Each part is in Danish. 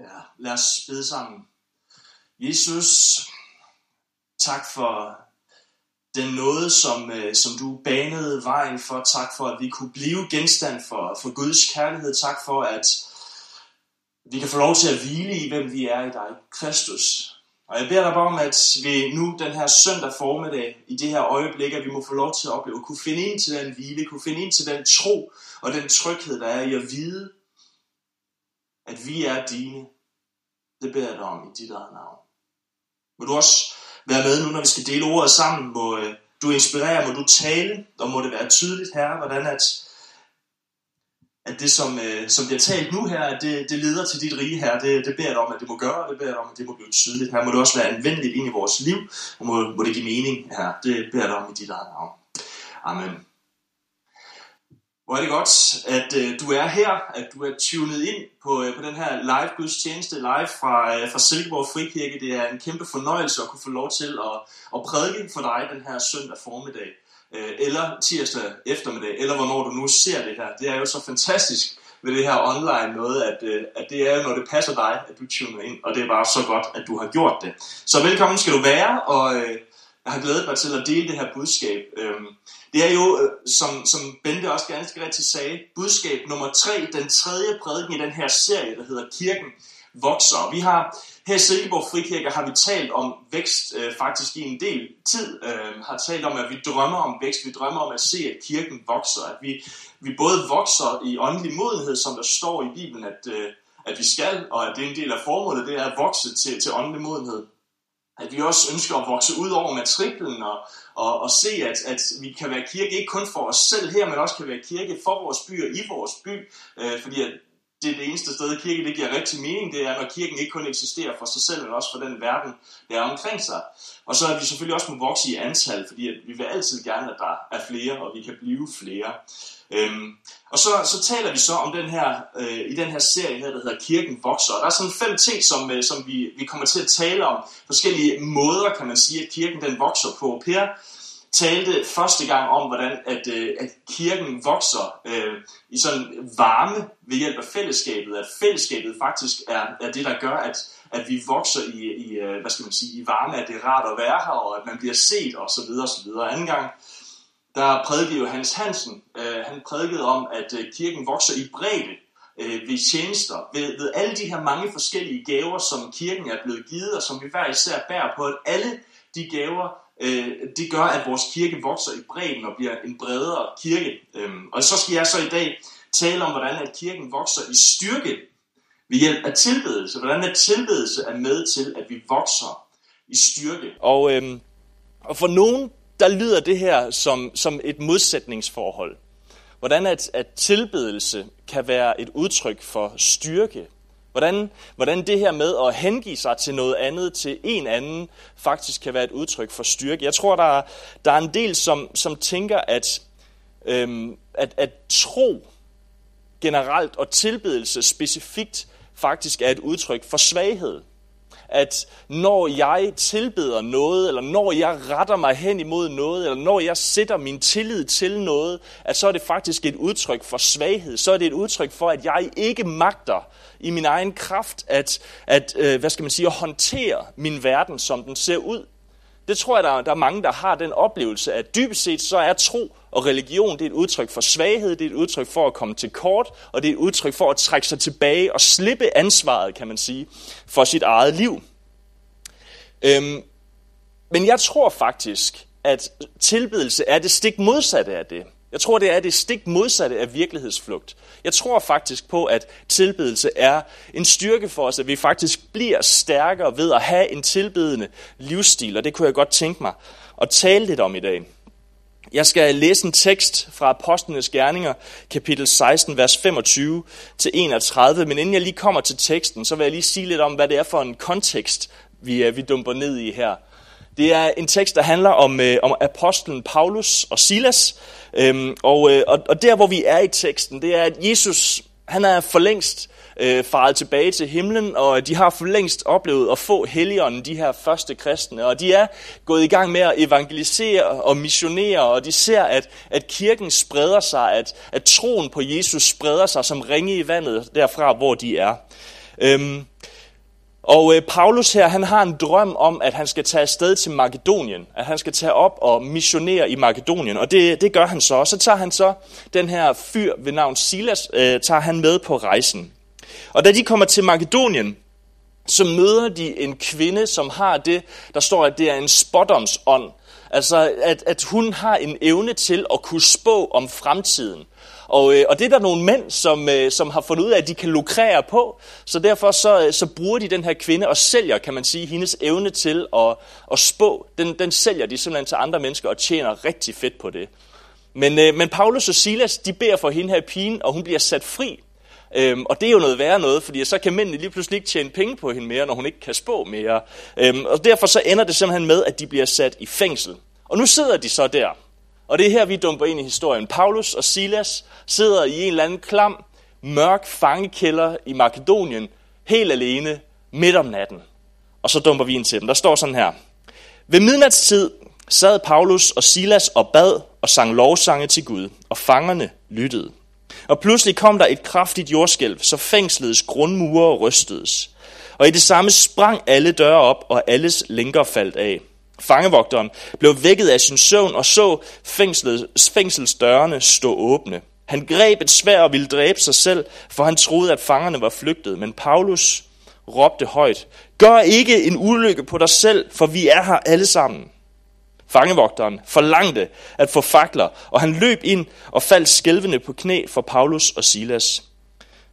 Ja, lad os bede sammen. Jesus, tak for den noget, som, øh, som du banede vejen for. Tak for, at vi kunne blive genstand for, for Guds kærlighed. Tak for, at vi kan få lov til at hvile i, hvem vi er i dig, Kristus. Og jeg beder dig bare om, at vi nu den her søndag formiddag, i det her øjeblik, at vi må få lov til at opleve, kunne finde ind til den hvile, kunne finde ind til den tro og den tryghed, der er i at vide, at vi er dine. Det beder jeg dig om i dit eget navn. Må du også være med nu, når vi skal dele ordet sammen. Må øh, du inspirere, må du tale, og må det være tydeligt her, hvordan at, at det, som, øh, som bliver talt nu her, at det, det leder til dit rige her. Det, det beder jeg dig om, at det må gøre, og det beder jeg dig om, at det må blive tydeligt her. Må det også være anvendeligt ind i vores liv, og må, må det give mening her. Det beder jeg dig om i dit eget navn. Amen. Hvor er det godt, at øh, du er her, at du er tunet ind på, øh, på den her live gudstjeneste live fra, øh, fra Silkeborg Frikirke. Det er en kæmpe fornøjelse at kunne få lov til at, at prædike for dig den her søndag formiddag, øh, eller tirsdag eftermiddag, eller hvornår du nu ser det her. Det er jo så fantastisk ved det her online noget, at, øh, at det er jo, når det passer dig, at du tuner ind, og det er bare så godt, at du har gjort det. Så velkommen skal du være, og øh, jeg har glædet mig til at dele det her budskab. Øhm, det er jo, øh, som, som Bente også ganske rigtigt sagde, budskab nummer tre, den tredje prædiken i den her serie, der hedder Kirken vokser. Vi har her i Silkeborg Frikirke har vi talt om vækst øh, faktisk i en del tid. Øh, har talt om, at vi drømmer om vækst. Vi drømmer om at se, at kirken vokser. At vi, vi både vokser i åndelig modenhed, som der står i Bibelen, at, øh, at vi skal, og at det er en del af formålet, det er at vokse til, til åndelig modenhed at vi også ønsker at vokse ud over matriklen og, og, og se, at, at vi kan være kirke ikke kun for os selv her, men også kan være kirke for vores by og i vores by, øh, fordi at det er det eneste sted, kirke det giver rigtig mening, det er, når kirken ikke kun eksisterer for sig selv, men også for den verden, der er omkring sig. Og så er vi selvfølgelig også må vokse i antal, fordi at vi vil altid gerne, at der er flere, og vi kan blive flere. Øhm, og så, så taler vi så om den her, øh, i den her serie her, der hedder Kirken vokser. Og der er sådan fem ting, som, øh, som vi, vi kommer til at tale om. Forskellige måder, kan man sige, at kirken den vokser på. Per talte første gang om, hvordan at, øh, at kirken vokser øh, i sådan varme ved hjælp af fællesskabet. At fællesskabet faktisk er, er det, der gør, at, at vi vokser i, i, øh, hvad skal man sige, i varme, at det er rart at være her, og at man bliver set osv. videre. Anden gang der prædikede Hans Hansen, øh, han prædikede om, at øh, kirken vokser i bredde øh, ved tjenester, ved, ved alle de her mange forskellige gaver, som kirken er blevet givet, og som vi hver især bærer på, at alle de gaver, øh, det gør, at vores kirke vokser i bredden og bliver en bredere kirke. Øhm, og så skal jeg så i dag tale om, hvordan at kirken vokser i styrke ved hjælp af tilbedelse. Hvordan at tilbedelse er med til, at vi vokser i styrke. Og, øhm, og for nogen der lyder det her som, som et modsætningsforhold. Hvordan at, at tilbedelse kan være et udtryk for styrke. Hvordan, hvordan det her med at hengive sig til noget andet, til en anden, faktisk kan være et udtryk for styrke. Jeg tror, der er, der er en del, som, som tænker, at, øhm, at, at tro generelt og tilbedelse specifikt faktisk er et udtryk for svaghed at når jeg tilbeder noget, eller når jeg retter mig hen imod noget, eller når jeg sætter min tillid til noget, at så er det faktisk et udtryk for svaghed. Så er det et udtryk for, at jeg ikke magter i min egen kraft at, at øh, hvad skal man sige, at håndtere min verden, som den ser ud. Det tror jeg, der, er, der er mange, der har den oplevelse, at dybest set så er tro og religion, det er et udtryk for svaghed, det er et udtryk for at komme til kort, og det er et udtryk for at trække sig tilbage og slippe ansvaret, kan man sige, for sit eget liv. Øhm, men jeg tror faktisk, at tilbedelse er det stik modsatte af det. Jeg tror, det er det stik modsatte af virkelighedsflugt. Jeg tror faktisk på, at tilbedelse er en styrke for os, at vi faktisk bliver stærkere ved at have en tilbedende livsstil, og det kunne jeg godt tænke mig at tale lidt om i dag. Jeg skal læse en tekst fra Apostlenes Gerninger, kapitel 16, vers 25 til 31, men inden jeg lige kommer til teksten, så vil jeg lige sige lidt om, hvad det er for en kontekst, vi, øh, vi dumper ned i her. Det er en tekst, der handler om, øh, om apostlen Paulus og Silas. Øhm, og, øh, og, og der, hvor vi er i teksten, det er, at Jesus han er for længst øh, faret tilbage til himlen, og de har for længst oplevet at få helligånden, de her første kristne. Og de er gået i gang med at evangelisere og missionere, og de ser, at, at kirken spreder sig, at, at troen på Jesus spreder sig som ringe i vandet derfra, hvor de er. Øhm, Og øh, Paulus her, han har en drøm om, at han skal tage afsted til Makedonien. At han skal tage op og missionere i Makedonien. Og det, det gør han så. Og så tager han så den her fyr ved navn Silas, øh, tager han med på rejsen. Og da de kommer til Makedonien, så møder de en kvinde, som har det, der står, at det er en spådomsånd. Altså, at, at hun har en evne til at kunne spå om fremtiden. Og, øh, og det er der nogle mænd, som, øh, som har fundet ud af, at de kan lukrere på. Så derfor så, øh, så bruger de den her kvinde og sælger, kan man sige, hendes evne til at, at spå. Den, den sælger de simpelthen til andre mennesker og tjener rigtig fedt på det. Men, øh, men Paulus og Silas, de beder for hende her pigen, og hun bliver sat fri. Øhm, og det er jo noget værre noget, fordi så kan mændene lige pludselig ikke tjene penge på hende mere, når hun ikke kan spå mere. Øhm, og derfor så ender det simpelthen med, at de bliver sat i fængsel. Og nu sidder de så der. Og det er her, vi dumper ind i historien. Paulus og Silas sidder i en eller anden klam, mørk fangekælder i Makedonien, helt alene, midt om natten. Og så dumper vi ind til dem. Der står sådan her. Ved midnatstid sad Paulus og Silas og bad og sang lovsange til Gud, og fangerne lyttede. Og pludselig kom der et kraftigt jordskælv, så fængslets grundmure rystedes. Og i det samme sprang alle døre op, og alles lænker faldt af. Fangevogteren blev vækket af sin søvn og så fængselsdørene stå åbne. Han greb et svær og ville dræbe sig selv, for han troede, at fangerne var flygtet. Men Paulus råbte højt, Gør ikke en ulykke på dig selv, for vi er her alle sammen. Fangevogteren forlangte at få fakler, og han løb ind og faldt skælvende på knæ for Paulus og Silas.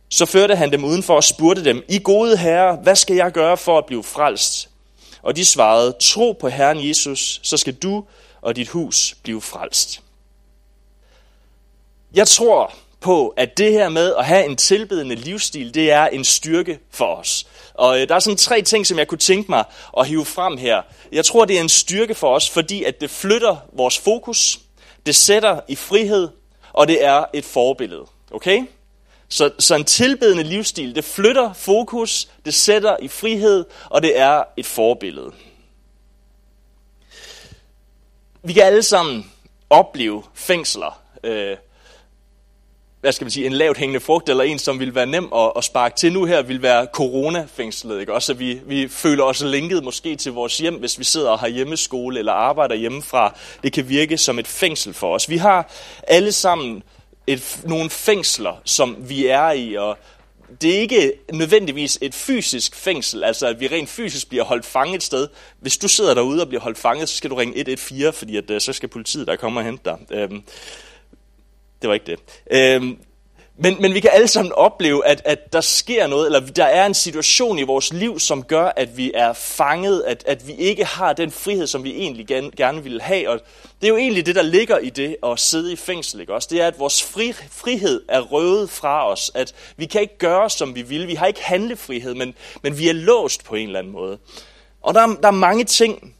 Så førte han dem udenfor og spurgte dem, I gode herre, hvad skal jeg gøre for at blive frelst? Og de svarede, tro på Herren Jesus, så skal du og dit hus blive frelst. Jeg tror på, at det her med at have en tilbedende livsstil, det er en styrke for os. Og øh, der er sådan tre ting, som jeg kunne tænke mig at hive frem her. Jeg tror, det er en styrke for os, fordi at det flytter vores fokus, det sætter i frihed, og det er et forbillede. Okay? Så, så en tilbedende livsstil, det flytter fokus, det sætter i frihed, og det er et forbillede. Vi kan alle sammen opleve fængsler. Øh, hvad skal man sige, en lavt hængende frugt, eller en, som vil være nem at, at sparke til nu her, vil være coronafængslet. Ikke? Også at vi, vi føler os linket måske til vores hjem, hvis vi sidder og har hjemmeskole eller arbejder hjemmefra. Det kan virke som et fængsel for os. Vi har alle sammen et, nogle fængsler, som vi er i, og det er ikke nødvendigvis et fysisk fængsel, altså at vi rent fysisk bliver holdt fanget et sted. Hvis du sidder derude og bliver holdt fanget, så skal du ringe 114, fordi at, øh, så skal politiet der komme og hente dig. Øhm, det var ikke det. Øhm, men, men vi kan alle sammen opleve, at, at der sker noget, eller der er en situation i vores liv, som gør, at vi er fanget, at, at vi ikke har den frihed, som vi egentlig gerne, gerne ville have. Og det er jo egentlig det, der ligger i det at sidde i fængsel. Ikke? Også det er, at vores fri, frihed er røvet fra os. At vi kan ikke gøre, som vi vil. Vi har ikke handlefrihed, men, men vi er låst på en eller anden måde. Og der, der er mange ting,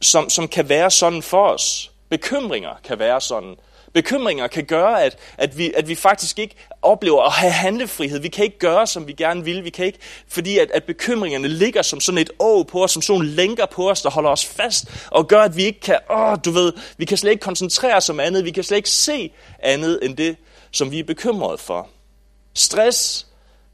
som, som kan være sådan for os. Bekymringer kan være sådan Bekymringer kan gøre, at, at, vi, at vi faktisk ikke oplever at have handlefrihed. Vi kan ikke gøre, som vi gerne vil. Vi kan ikke, fordi at, at bekymringerne ligger som sådan et å på os, som sådan lænker på os, der holder os fast, og gør, at vi ikke kan, åh, du ved, vi kan slet ikke koncentrere os om andet. Vi kan slet ikke se andet end det, som vi er bekymrede for. Stress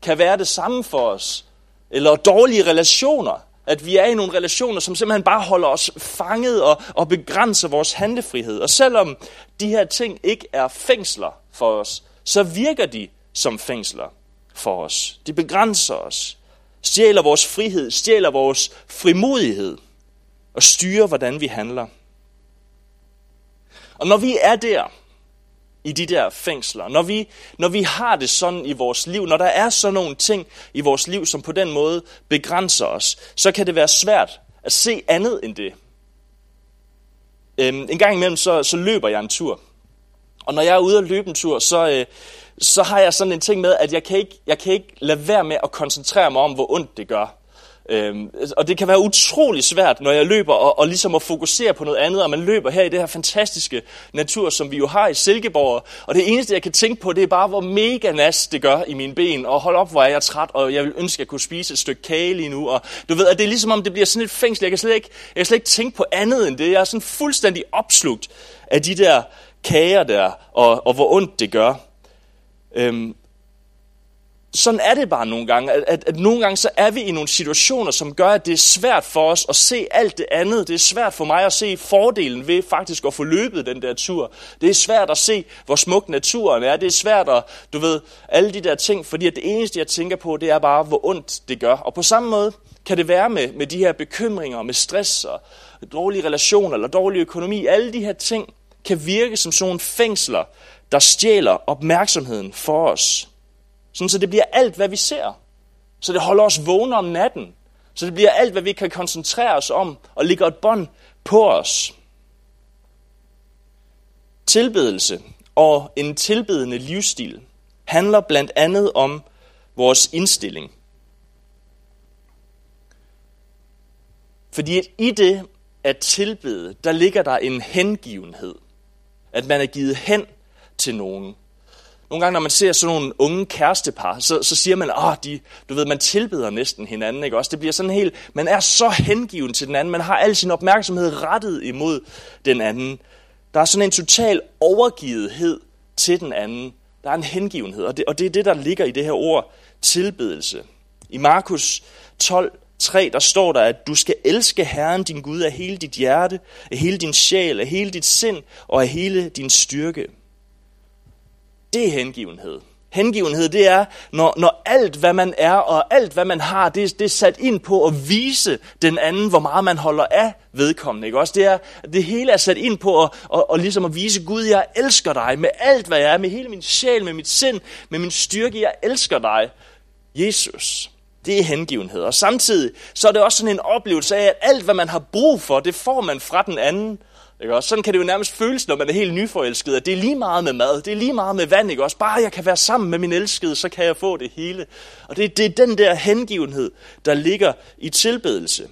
kan være det samme for os. Eller dårlige relationer at vi er i nogle relationer, som simpelthen bare holder os fanget og, og begrænser vores handlefrihed. Og selvom de her ting ikke er fængsler for os, så virker de som fængsler for os. De begrænser os, stjæler vores frihed, stjæler vores frimodighed og styrer, hvordan vi handler. Og når vi er der, i de der fængsler. Når vi, når vi har det sådan i vores liv, når der er sådan nogle ting i vores liv, som på den måde begrænser os, så kan det være svært at se andet end det. Øhm, en gang imellem, så, så løber jeg en tur. Og når jeg er ude og løbe en tur, så, øh, så har jeg sådan en ting med, at jeg kan, ikke, jeg kan ikke lade være med at koncentrere mig om, hvor ondt det gør. Øhm, og det kan være utrolig svært, når jeg løber og, og ligesom at fokusere på noget andet, og man løber her i det her fantastiske natur, som vi jo har i Silkeborg. Og det eneste, jeg kan tænke på, det er bare, hvor mega nas det gør i mine ben. Og hold op, hvor er jeg træt, og jeg vil ønske, at jeg kunne spise et stykke kage lige nu. Og du ved, at det er ligesom om, det bliver sådan et fængsel. Jeg kan slet ikke, jeg kan slet ikke tænke på andet end det. Jeg er sådan fuldstændig opslugt af de der kager der, og, og hvor ondt det gør. Øhm, sådan er det bare nogle gange, at, at, at nogle gange så er vi i nogle situationer, som gør, at det er svært for os at se alt det andet. Det er svært for mig at se fordelen ved faktisk at få løbet den der tur. Det er svært at se, hvor smuk naturen er. Det er svært at, du ved, alle de der ting, fordi at det eneste, jeg tænker på, det er bare, hvor ondt det gør. Og på samme måde kan det være med, med de her bekymringer, med stress og dårlige relationer eller dårlig økonomi. Alle de her ting kan virke som sådan fængsler, der stjæler opmærksomheden for os. Sådan så det bliver alt, hvad vi ser. Så det holder os vågne om natten. Så det bliver alt, hvad vi kan koncentrere os om og ligger et bånd på os. Tilbedelse og en tilbedende livsstil handler blandt andet om vores indstilling. Fordi i det at tilbede, der ligger der en hengivenhed. At man er givet hen til nogen. Nogle gange, når man ser sådan nogle unge kærestepar, så, så siger man, at de, du ved, man tilbeder næsten hinanden. Ikke? Også det bliver sådan helt, man er så hengiven til den anden, man har al sin opmærksomhed rettet imod den anden. Der er sådan en total overgivethed til den anden. Der er en hengivenhed, og det, og det er det, der ligger i det her ord, tilbedelse. I Markus 12, 3, der står der, at du skal elske Herren din Gud af hele dit hjerte, af hele din sjæl, af hele dit sind og af hele din styrke. Det er hengivenhed. Hengivenhed, det er, når, når alt, hvad man er, og alt, hvad man har, det, det er sat ind på at vise den anden, hvor meget man holder af vedkommende. Ikke? Også det, er, det hele er sat ind på at, og, og ligesom at vise, Gud, jeg elsker dig med alt, hvad jeg er, med hele min sjæl, med mit sind, med min styrke, jeg elsker dig. Jesus, det er hengivenhed. Og samtidig så er det også sådan en oplevelse af, at alt, hvad man har brug for, det får man fra den anden. Ikke også? Sådan kan det jo nærmest føles, når man er helt nyforelsket, at det er lige meget med mad, det er lige meget med vand, ikke også? Bare jeg kan være sammen med min elskede, så kan jeg få det hele. Og det, det er den der hengivenhed, der ligger i tilbedelse.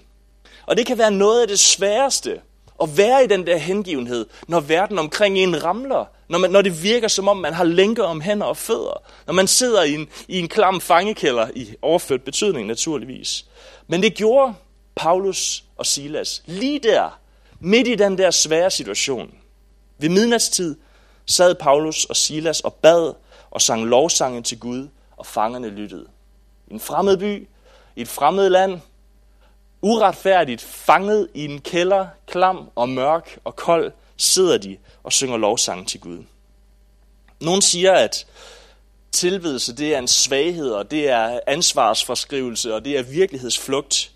Og det kan være noget af det sværeste, at være i den der hengivenhed, når verden omkring en ramler. Når, man, når det virker som om, man har lænker om hænder og fødder. Når man sidder i en, i en klam fangekælder, i overført betydning naturligvis. Men det gjorde Paulus og Silas lige der, Midt i den der svære situation, ved midnatstid, sad Paulus og Silas og bad og sang lovsange til Gud, og fangerne lyttede. I en fremmed by, i et fremmed land, uretfærdigt fanget i en kælder, klam og mørk og kold, sidder de og synger lovsange til Gud. Nogle siger, at tilbedelse det er en svaghed, og det er ansvarsforskrivelse, og det er virkelighedsflugt.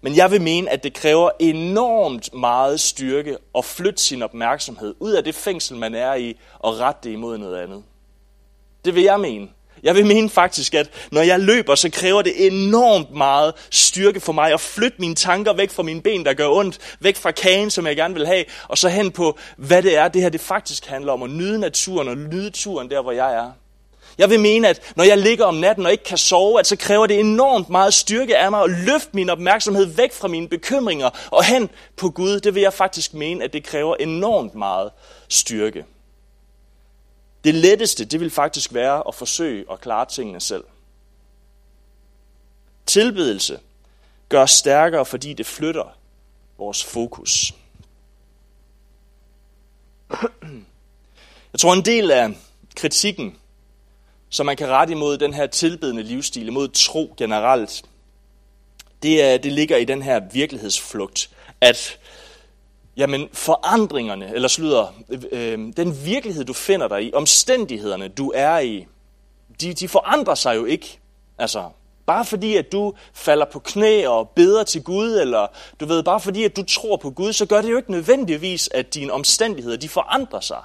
Men jeg vil mene, at det kræver enormt meget styrke at flytte sin opmærksomhed ud af det fængsel, man er i, og rette det imod noget andet. Det vil jeg mene. Jeg vil mene faktisk, at når jeg løber, så kræver det enormt meget styrke for mig at flytte mine tanker væk fra mine ben, der gør ondt, væk fra kagen, som jeg gerne vil have, og så hen på, hvad det er, det her det faktisk handler om, at nyde naturen og nyde turen der, hvor jeg er. Jeg vil mene, at når jeg ligger om natten og ikke kan sove, at så kræver det enormt meget styrke af mig at løfte min opmærksomhed væk fra mine bekymringer og hen på Gud. Det vil jeg faktisk mene, at det kræver enormt meget styrke. Det letteste, det vil faktisk være at forsøge at klare tingene selv. Tilbedelse gør os stærkere, fordi det flytter vores fokus. Jeg tror, en del af kritikken som man kan rette imod den her tilbedende livsstil, imod tro generelt, det, er, det ligger i den her virkelighedsflugt, at jamen, forandringerne, eller slutter, øh, den virkelighed, du finder dig i, omstændighederne, du er i, de, de forandrer sig jo ikke. Altså, bare fordi, at du falder på knæ og beder til Gud, eller du ved, bare fordi, at du tror på Gud, så gør det jo ikke nødvendigvis, at dine omstændigheder, de forandrer sig.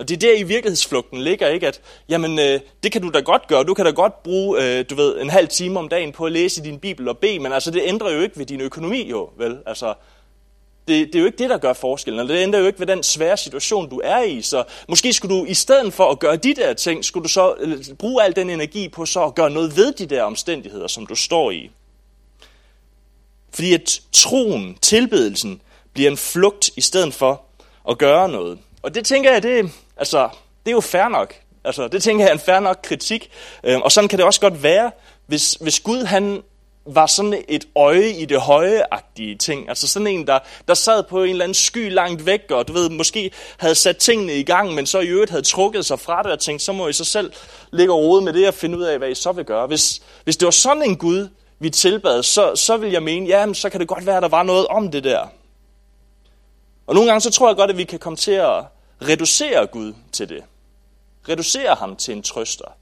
Og det er der i virkelighedsflugten ligger, ikke? At, jamen, øh, det kan du da godt gøre. Du kan da godt bruge, øh, du ved, en halv time om dagen på at læse din bibel og bede, men altså, det ændrer jo ikke ved din økonomi, jo, vel? Altså, det, det er jo ikke det, der gør forskellen, og det ændrer jo ikke ved den svære situation, du er i. Så måske skulle du, i stedet for at gøre de der ting, skulle du så øh, bruge al den energi på så at gøre noget ved de der omstændigheder, som du står i. Fordi at troen, tilbedelsen, bliver en flugt i stedet for at gøre noget. Og det tænker jeg, det, altså, det er jo fair nok. Altså, det tænker jeg er en fair nok kritik. Øhm, og sådan kan det også godt være, hvis, hvis Gud han var sådan et øje i det høje-agtige ting. Altså sådan en, der, der sad på en eller anden sky langt væk, og du ved, måske havde sat tingene i gang, men så i øvrigt havde trukket sig fra det og tænkt, så må I så selv ligge og rode med det og finde ud af, hvad I så vil gøre. Hvis, hvis det var sådan en Gud, vi tilbad, så, så vil jeg mene, ja, så kan det godt være, at der var noget om det der. Og nogle gange så tror jeg godt, at vi kan komme til at reducerer Gud til det. Reducerer ham til en trøster.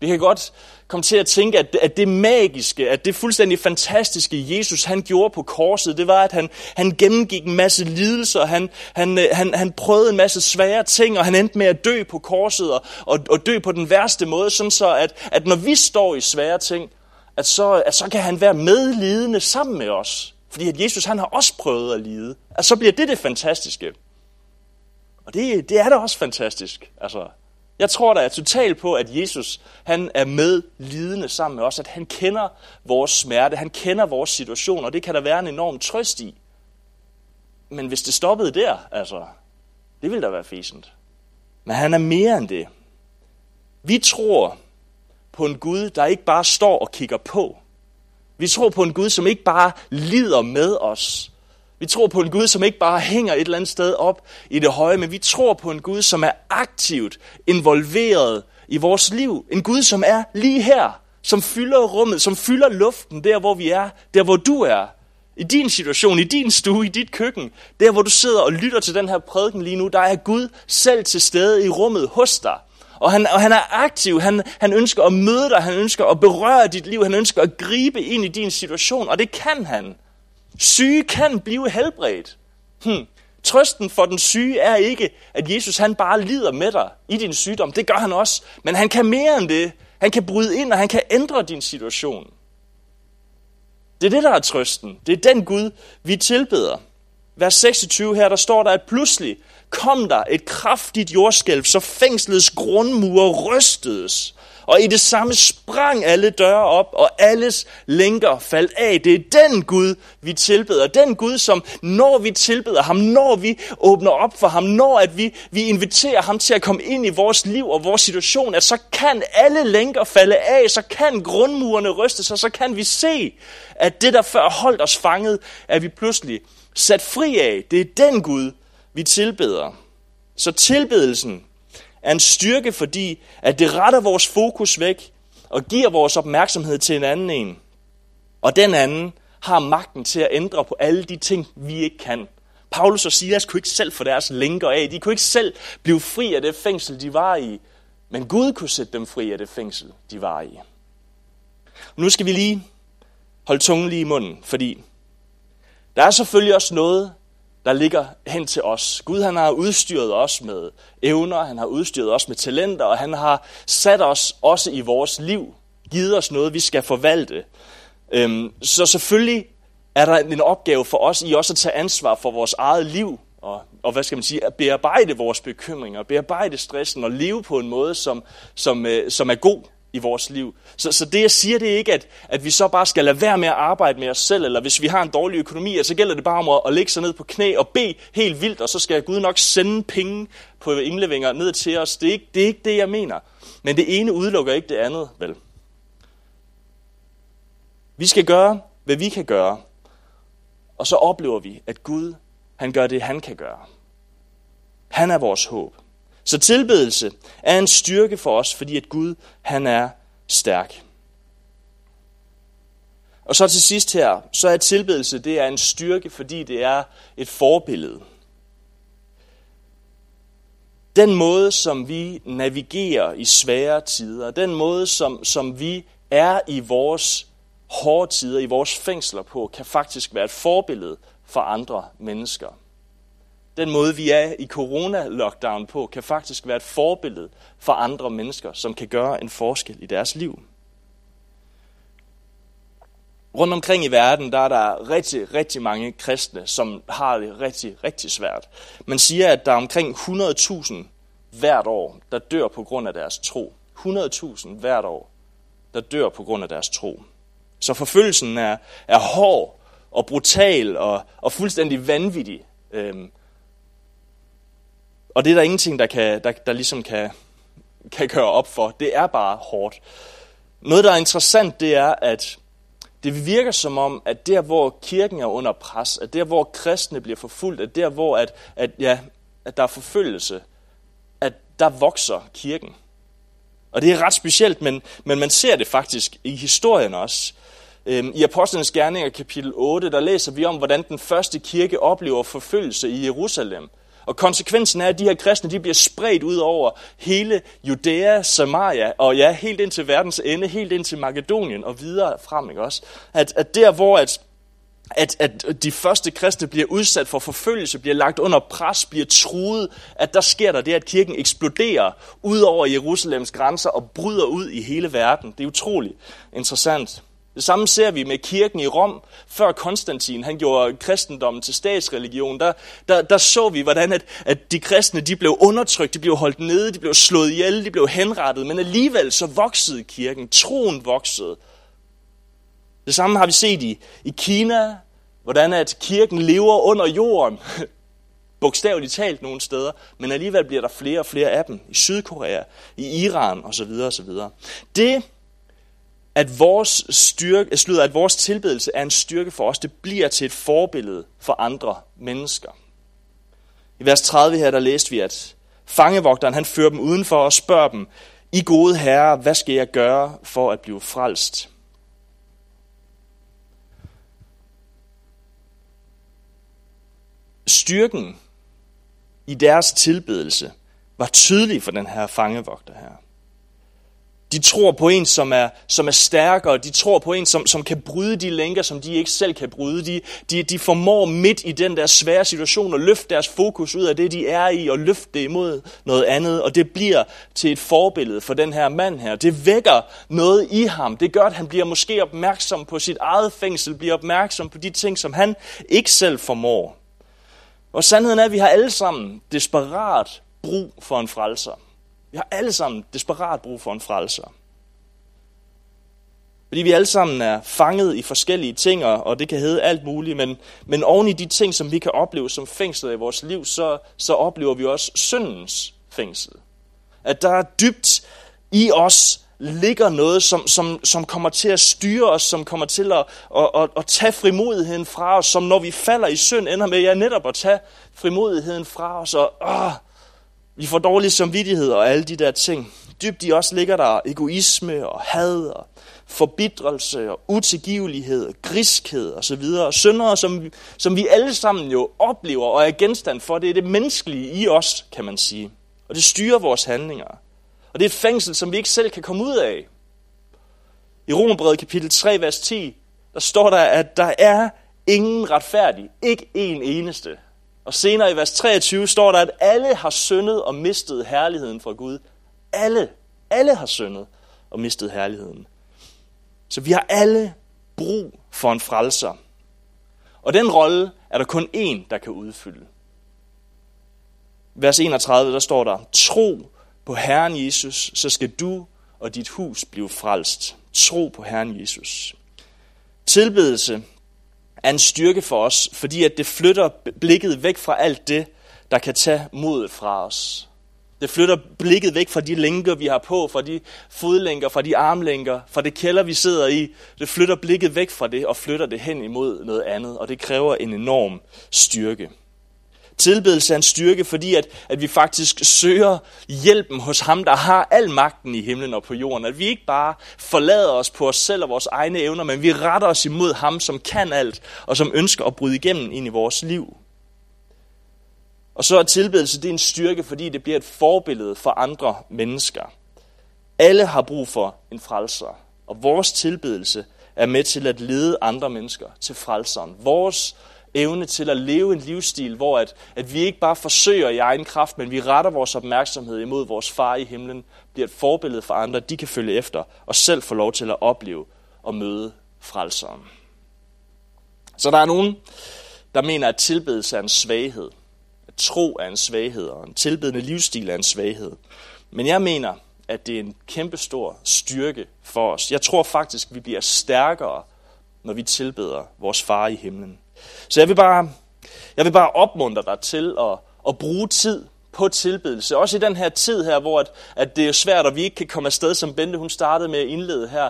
Vi kan godt komme til at tænke, at, at det magiske, at det fuldstændig fantastiske, Jesus han gjorde på korset, det var, at han, han gennemgik en masse lidelser, han, han, øh, han, han prøvede en masse svære ting, og han endte med at dø på korset, og, og, og dø på den værste måde, sådan så, at, at når vi står i svære ting, at så, at så kan han være medlidende sammen med os. Fordi at Jesus han har også prøvet at lide. At så bliver det det fantastiske. Og det, det er da også fantastisk. Altså, jeg tror da totalt på, at Jesus han er med lidende sammen med os, at han kender vores smerte, han kender vores situation, og det kan der være en enorm trøst i. Men hvis det stoppede der, altså, det ville da være fæsent. Men han er mere end det. Vi tror på en Gud, der ikke bare står og kigger på. Vi tror på en Gud, som ikke bare lider med os, vi tror på en Gud, som ikke bare hænger et eller andet sted op i det høje, men vi tror på en Gud, som er aktivt involveret i vores liv. En Gud, som er lige her, som fylder rummet, som fylder luften der, hvor vi er, der, hvor du er. I din situation, i din stue, i dit køkken, der hvor du sidder og lytter til den her prædiken lige nu, der er Gud selv til stede i rummet hos dig. Og han, og han er aktiv, han, han ønsker at møde dig, han ønsker at berøre dit liv, han ønsker at gribe ind i din situation, og det kan han. Syge kan blive helbredt. Hmm. Trøsten for den syge er ikke, at Jesus han bare lider med dig i din sygdom. Det gør han også. Men han kan mere end det. Han kan bryde ind, og han kan ændre din situation. Det er det, der er trøsten. Det er den Gud, vi tilbeder. Vers 26 her, der står der, at pludselig kom der et kraftigt jordskælv, så fængslets grundmure rystedes og i det samme sprang alle døre op, og alles lænker faldt af. Det er den Gud, vi tilbeder. Den Gud, som når vi tilbeder ham, når vi åbner op for ham, når at vi, vi inviterer ham til at komme ind i vores liv og vores situation, at så kan alle lænker falde af, så kan grundmurene ryste sig, så kan vi se, at det, der før holdt os fanget, er vi pludselig sat fri af. Det er den Gud, vi tilbeder. Så tilbedelsen er en styrke, fordi at det retter vores fokus væk og giver vores opmærksomhed til en anden en. Og den anden har magten til at ændre på alle de ting, vi ikke kan. Paulus og Silas kunne ikke selv få deres lænker af. De kunne ikke selv blive fri af det fængsel, de var i. Men Gud kunne sætte dem fri af det fængsel, de var i. Nu skal vi lige holde tungen lige i munden, fordi der er selvfølgelig også noget, der ligger hen til os. Gud han har udstyret os med evner, han har udstyret os med talenter, og han har sat os også i vores liv, givet os noget, vi skal forvalte. Øhm, så selvfølgelig er der en opgave for os i også at tage ansvar for vores eget liv, og, og hvad skal man sige, at bearbejde vores bekymringer, bearbejde stressen og leve på en måde, som, som, øh, som er god i vores liv. Så, så det jeg siger, det er ikke, at, at vi så bare skal lade være med at arbejde med os selv, eller hvis vi har en dårlig økonomi, så gælder det bare om at, at lægge sig ned på knæ og bede helt vildt, og så skal Gud nok sende penge på indlevinger ned til os. Det er, ikke, det er ikke det, jeg mener. Men det ene udelukker ikke det andet, vel? Vi skal gøre, hvad vi kan gøre, og så oplever vi, at Gud, han gør det, han kan gøre. Han er vores håb. Så tilbedelse er en styrke for os, fordi at Gud, han er stærk. Og så til sidst her, så er tilbedelse, det er en styrke, fordi det er et forbillede. Den måde, som vi navigerer i svære tider, den måde, som, som vi er i vores hårde tider, i vores fængsler på, kan faktisk være et forbillede for andre mennesker den måde, vi er i corona-lockdown på, kan faktisk være et forbillede for andre mennesker, som kan gøre en forskel i deres liv. Rundt omkring i verden, der er der rigtig, rigtig mange kristne, som har det rigtig, rigtig svært. Man siger, at der er omkring 100.000 hvert år, der dør på grund af deres tro. 100.000 hvert år, der dør på grund af deres tro. Så forfølgelsen er, er hård og brutal og, og fuldstændig vanvittig. Øhm, og det er der ingenting, der, kan, der, der ligesom kan, kan gøre op for. Det er bare hårdt. Noget, der er interessant, det er, at det virker som om, at der hvor kirken er under pres, at der hvor kristne bliver forfulgt, at der hvor at, at, ja, at der er forfølgelse, at der vokser kirken. Og det er ret specielt, men, men man ser det faktisk i historien også. Øhm, I Apostlenes Gerninger kapitel 8, der læser vi om, hvordan den første kirke oplever forfølgelse i Jerusalem. Og konsekvensen er, at de her kristne de bliver spredt ud over hele Judæa, Samaria, og ja, helt ind til verdens ende, helt ind til Makedonien og videre frem. Ikke også? At, at der, hvor at, at, at de første kristne bliver udsat for forfølgelse, bliver lagt under pres, bliver truet, at der sker der det, at kirken eksploderer ud over Jerusalems grænser og bryder ud i hele verden. Det er utroligt interessant. Det samme ser vi med kirken i Rom, før Konstantin han gjorde kristendommen til statsreligion. Der, der, der så vi, hvordan at, at de kristne de blev undertrykt, de blev holdt nede, de blev slået ihjel, de blev henrettet, men alligevel så voksede kirken, troen voksede. Det samme har vi set i, i Kina, hvordan at kirken lever under jorden, bogstaveligt talt nogle steder, men alligevel bliver der flere og flere af dem i Sydkorea, i Iran osv. osv. Det at vores, styrke, slutter, at vores tilbedelse er en styrke for os. Det bliver til et forbillede for andre mennesker. I vers 30 her, der læste vi, at fangevogteren han fører dem udenfor og spørger dem, I gode herre, hvad skal jeg gøre for at blive frelst? Styrken i deres tilbedelse var tydelig for den her fangevogter her. De tror på en, som er, som er stærkere. De tror på en, som, som kan bryde de lænker, som de ikke selv kan bryde. De, de, de formår midt i den der svære situation at løfte deres fokus ud af det, de er i, og løfte det imod noget andet. Og det bliver til et forbillede for den her mand her. Det vækker noget i ham. Det gør, at han bliver måske opmærksom på sit eget fængsel, bliver opmærksom på de ting, som han ikke selv formår. Og sandheden er, at vi har alle sammen desperat brug for en frelser. Vi har alle sammen desperat brug for en frelser. Fordi vi alle sammen er fanget i forskellige ting, og det kan hedde alt muligt, men, men oven i de ting, som vi kan opleve som fængslet i vores liv, så, så oplever vi også syndens fængsel. At der er dybt i os ligger noget, som, som, som kommer til at styre os, som kommer til at, at, at, at tage frimodigheden fra os, som når vi falder i synd, ender med ja, netop at tage frimodigheden fra os, og åh, vi får dårlig samvittighed og alle de der ting. Dybt i os ligger der egoisme og had og forbidrelse og utilgivelighed, griskhed og så videre. Syndere, som, som vi alle sammen jo oplever og er genstand for. Det er det menneskelige i os, kan man sige. Og det styrer vores handlinger. Og det er et fængsel, som vi ikke selv kan komme ud af. I Romerbrevet kapitel 3, vers 10, der står der, at der er ingen retfærdig, ikke en eneste. Og senere i vers 23 står der, at alle har syndet og mistet herligheden fra Gud. Alle, alle har syndet og mistet herligheden. Så vi har alle brug for en frelser. Og den rolle er der kun én, der kan udfylde. Vers 31, der står der, Tro på Herren Jesus, så skal du og dit hus blive frelst. Tro på Herren Jesus. Tilbedelse er en styrke for os, fordi at det flytter blikket væk fra alt det, der kan tage modet fra os. Det flytter blikket væk fra de lænker, vi har på, fra de fodlænker, fra de armlænker, fra det kælder, vi sidder i. Det flytter blikket væk fra det og flytter det hen imod noget andet, og det kræver en enorm styrke. Tilbedelse er en styrke, fordi at, at vi faktisk søger hjælpen hos ham, der har al magten i himlen og på jorden. At vi ikke bare forlader os på os selv og vores egne evner, men vi retter os imod ham, som kan alt, og som ønsker at bryde igennem ind i vores liv. Og så er tilbedelse det er en styrke, fordi det bliver et forbillede for andre mennesker. Alle har brug for en frelser, og vores tilbedelse er med til at lede andre mennesker til frelseren. Vores evne til at leve en livsstil, hvor at, at vi ikke bare forsøger i egen kraft, men vi retter vores opmærksomhed imod vores far i himlen, bliver et forbillede for andre, de kan følge efter og selv få lov til at opleve og møde frelseren. Så der er nogen, der mener, at tilbedelse er en svaghed. At tro er en svaghed, og en tilbedende livsstil er en svaghed. Men jeg mener, at det er en kæmpestor styrke for os. Jeg tror faktisk, vi bliver stærkere, når vi tilbeder vores far i himlen. Så jeg vil bare, jeg vil bare opmuntre dig til at, at bruge tid på tilbedelse. Også i den her tid her, hvor at, at det er svært, og vi ikke kan komme afsted, som Bente hun startede med at indlede her.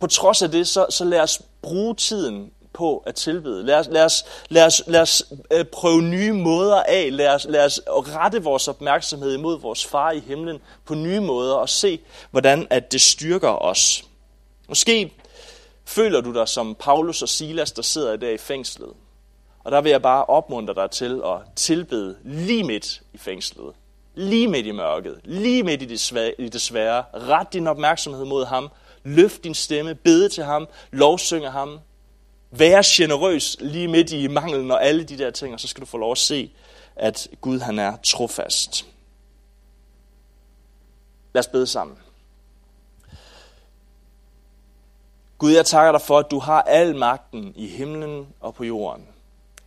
på trods af det, så, så lad os bruge tiden på at tilbede. Lad os, lad os, lad os, lad os øh, prøve nye måder af. Lad os, lad os rette vores opmærksomhed imod vores far i himlen på nye måder og se, hvordan at det styrker os. Måske føler du dig som Paulus og Silas, der sidder der i fængslet. Og der vil jeg bare opmuntre dig til at tilbede lige midt i fængslet. Lige midt i mørket. Lige midt i det, svære, i det svære. Ret din opmærksomhed mod ham. Løft din stemme. Bede til ham. Lovsynge ham. Vær generøs lige midt i manglen og alle de der ting, og så skal du få lov at se, at Gud han er trofast. Lad os bede sammen. Gud, jeg takker dig for, at du har al magten i himlen og på jorden.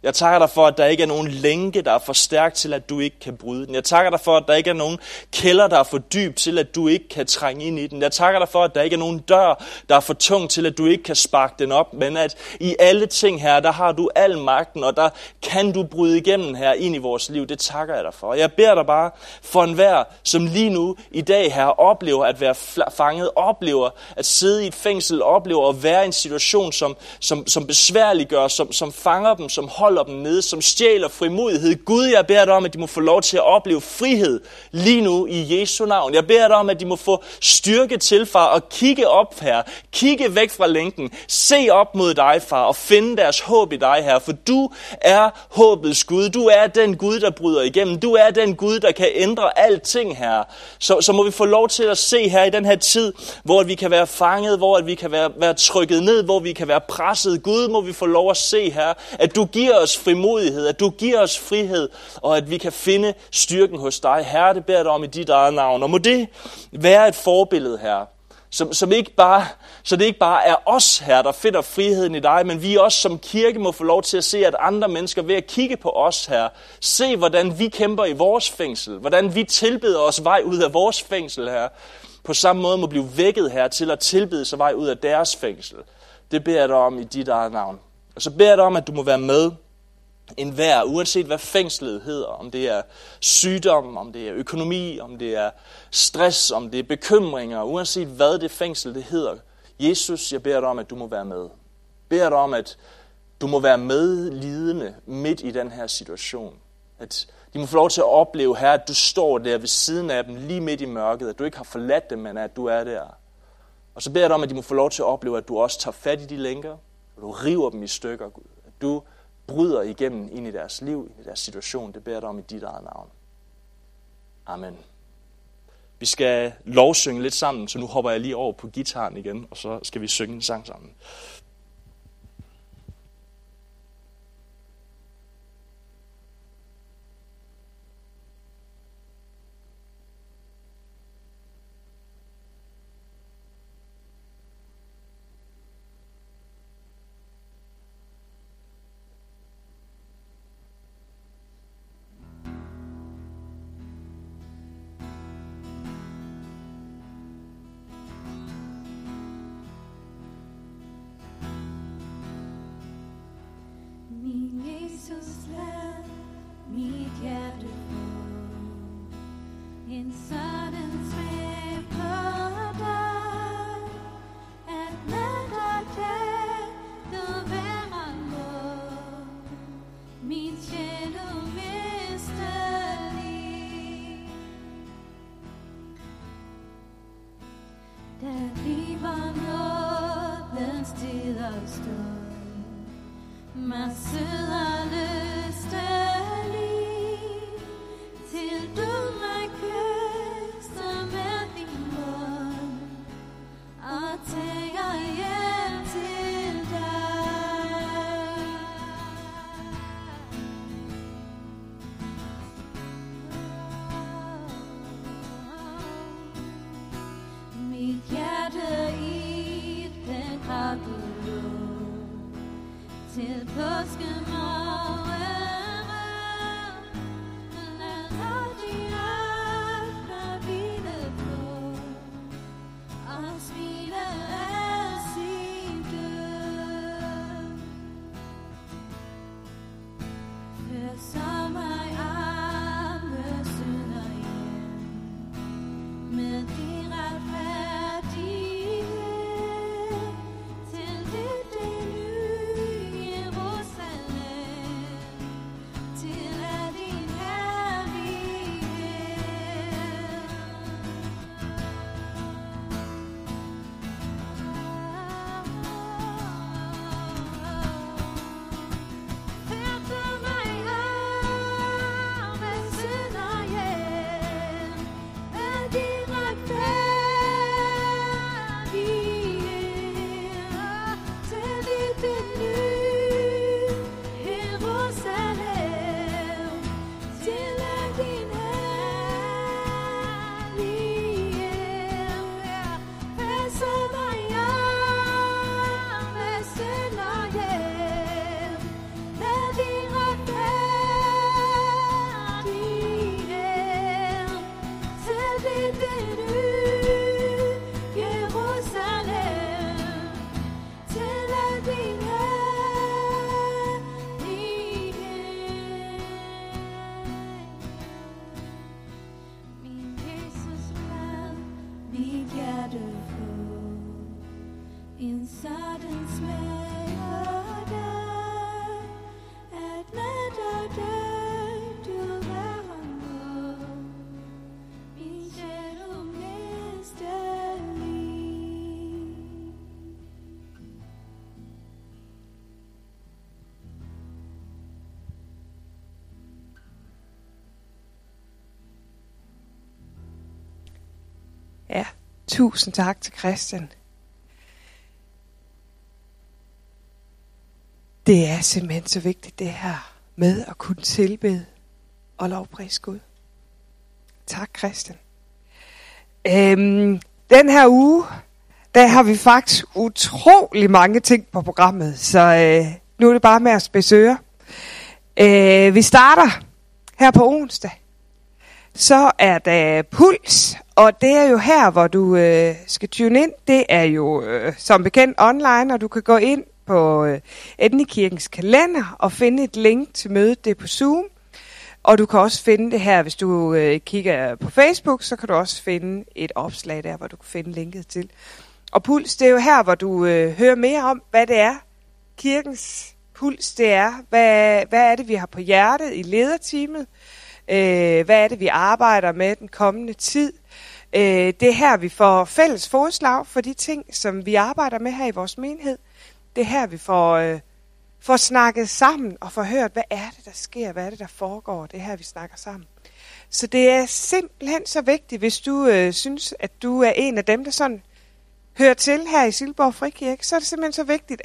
Jeg takker dig for, at der ikke er nogen lænke, der er for stærk til, at du ikke kan bryde den. Jeg takker dig for, at der ikke er nogen kælder, der er for dyb til, at du ikke kan trænge ind i den. Jeg takker dig for, at der ikke er nogen dør, der er for tung til, at du ikke kan sparke den op. Men at i alle ting her, der har du al magten, og der kan du bryde igennem her ind i vores liv. Det takker jeg dig for. Jeg beder dig bare for enhver, som lige nu i dag her oplever at være fanget, oplever at sidde i et fængsel, oplever at være i en situation, som, som, som besværliggør, som, som fanger dem, som holder holder dem nede, som stjæler frimodighed. Gud, jeg beder dig om, at de må få lov til at opleve frihed lige nu i Jesu navn. Jeg beder dig om, at de må få styrke til, far, og kigge op her. Kigge væk fra lænken. Se op mod dig, far, og finde deres håb i dig, her. For du er håbets Gud. Du er den Gud, der bryder igennem. Du er den Gud, der kan ændre alting her. Så, så må vi få lov til at se her i den her tid, hvor vi kan være fanget, hvor vi kan være, være trykket ned, hvor vi kan være presset. Gud, må vi få lov at se her, at du giver os frimodighed, at du giver os frihed, og at vi kan finde styrken hos dig. Herre, det beder dig om i dit eget navn. Og må det være et forbillede her, som, som ikke bare, så det ikke bare er os her, der finder friheden i dig, men vi også som kirke må få lov til at se, at andre mennesker ved at kigge på os her, se hvordan vi kæmper i vores fængsel, hvordan vi tilbeder os vej ud af vores fængsel her, på samme måde må blive vækket her til at tilbede sig vej ud af deres fængsel. Det beder jeg dig om i dit eget navn. Og så beder jeg dig om, at du må være med en hver, uanset hvad fængslet hedder, om det er sygdom, om det er økonomi, om det er stress, om det er bekymringer, uanset hvad det fængsel det hedder. Jesus, jeg beder dig om, at du må være med. Jeg beder dig om, at du må være medlidende midt i den her situation. At de må få lov til at opleve her, at du står der ved siden af dem, lige midt i mørket, at du ikke har forladt dem, men at du er der. Og så beder jeg dig om, at de må få lov til at opleve, at du også tager fat i de lænker, og du river dem i stykker, Gud. At du bryder igennem ind i deres liv, ind i deres situation. Det beder dig om i dit eget navn. Amen. Vi skal lovsynge lidt sammen, så nu hopper jeg lige over på gitaren igen, og så skal vi synge en sang sammen. Still I list tusind tak til Christian. Det er simpelthen så vigtigt det her med at kunne tilbede og lovprise Gud. Tak Christian. Øhm, den her uge, der har vi faktisk utrolig mange ting på programmet, så øh, nu er det bare med at besøge. Øh, vi starter her på onsdag. Så er der puls, og det er jo her, hvor du øh, skal tune ind. Det er jo øh, som bekendt online, og du kan gå ind på øh, Etnikirkens kalender og finde et link til mødet. Det er på Zoom. Og du kan også finde det her, hvis du øh, kigger på Facebook, så kan du også finde et opslag der, hvor du kan finde linket til. Og puls, det er jo her, hvor du øh, hører mere om, hvad det er, kirkens puls det er. Hvad, hvad er det, vi har på hjertet i lederteamet? Øh, hvad er det, vi arbejder med den kommende tid? Øh, det er her, vi får fælles forslag for de ting, som vi arbejder med her i vores menighed. Det er her, vi får, øh, får snakket sammen og får hørt, hvad er det, der sker? Hvad er det, der foregår? Det er her, vi snakker sammen. Så det er simpelthen så vigtigt, hvis du øh, synes, at du er en af dem, der sådan hører til her i Silborg Frikirke, så er det simpelthen så vigtigt, at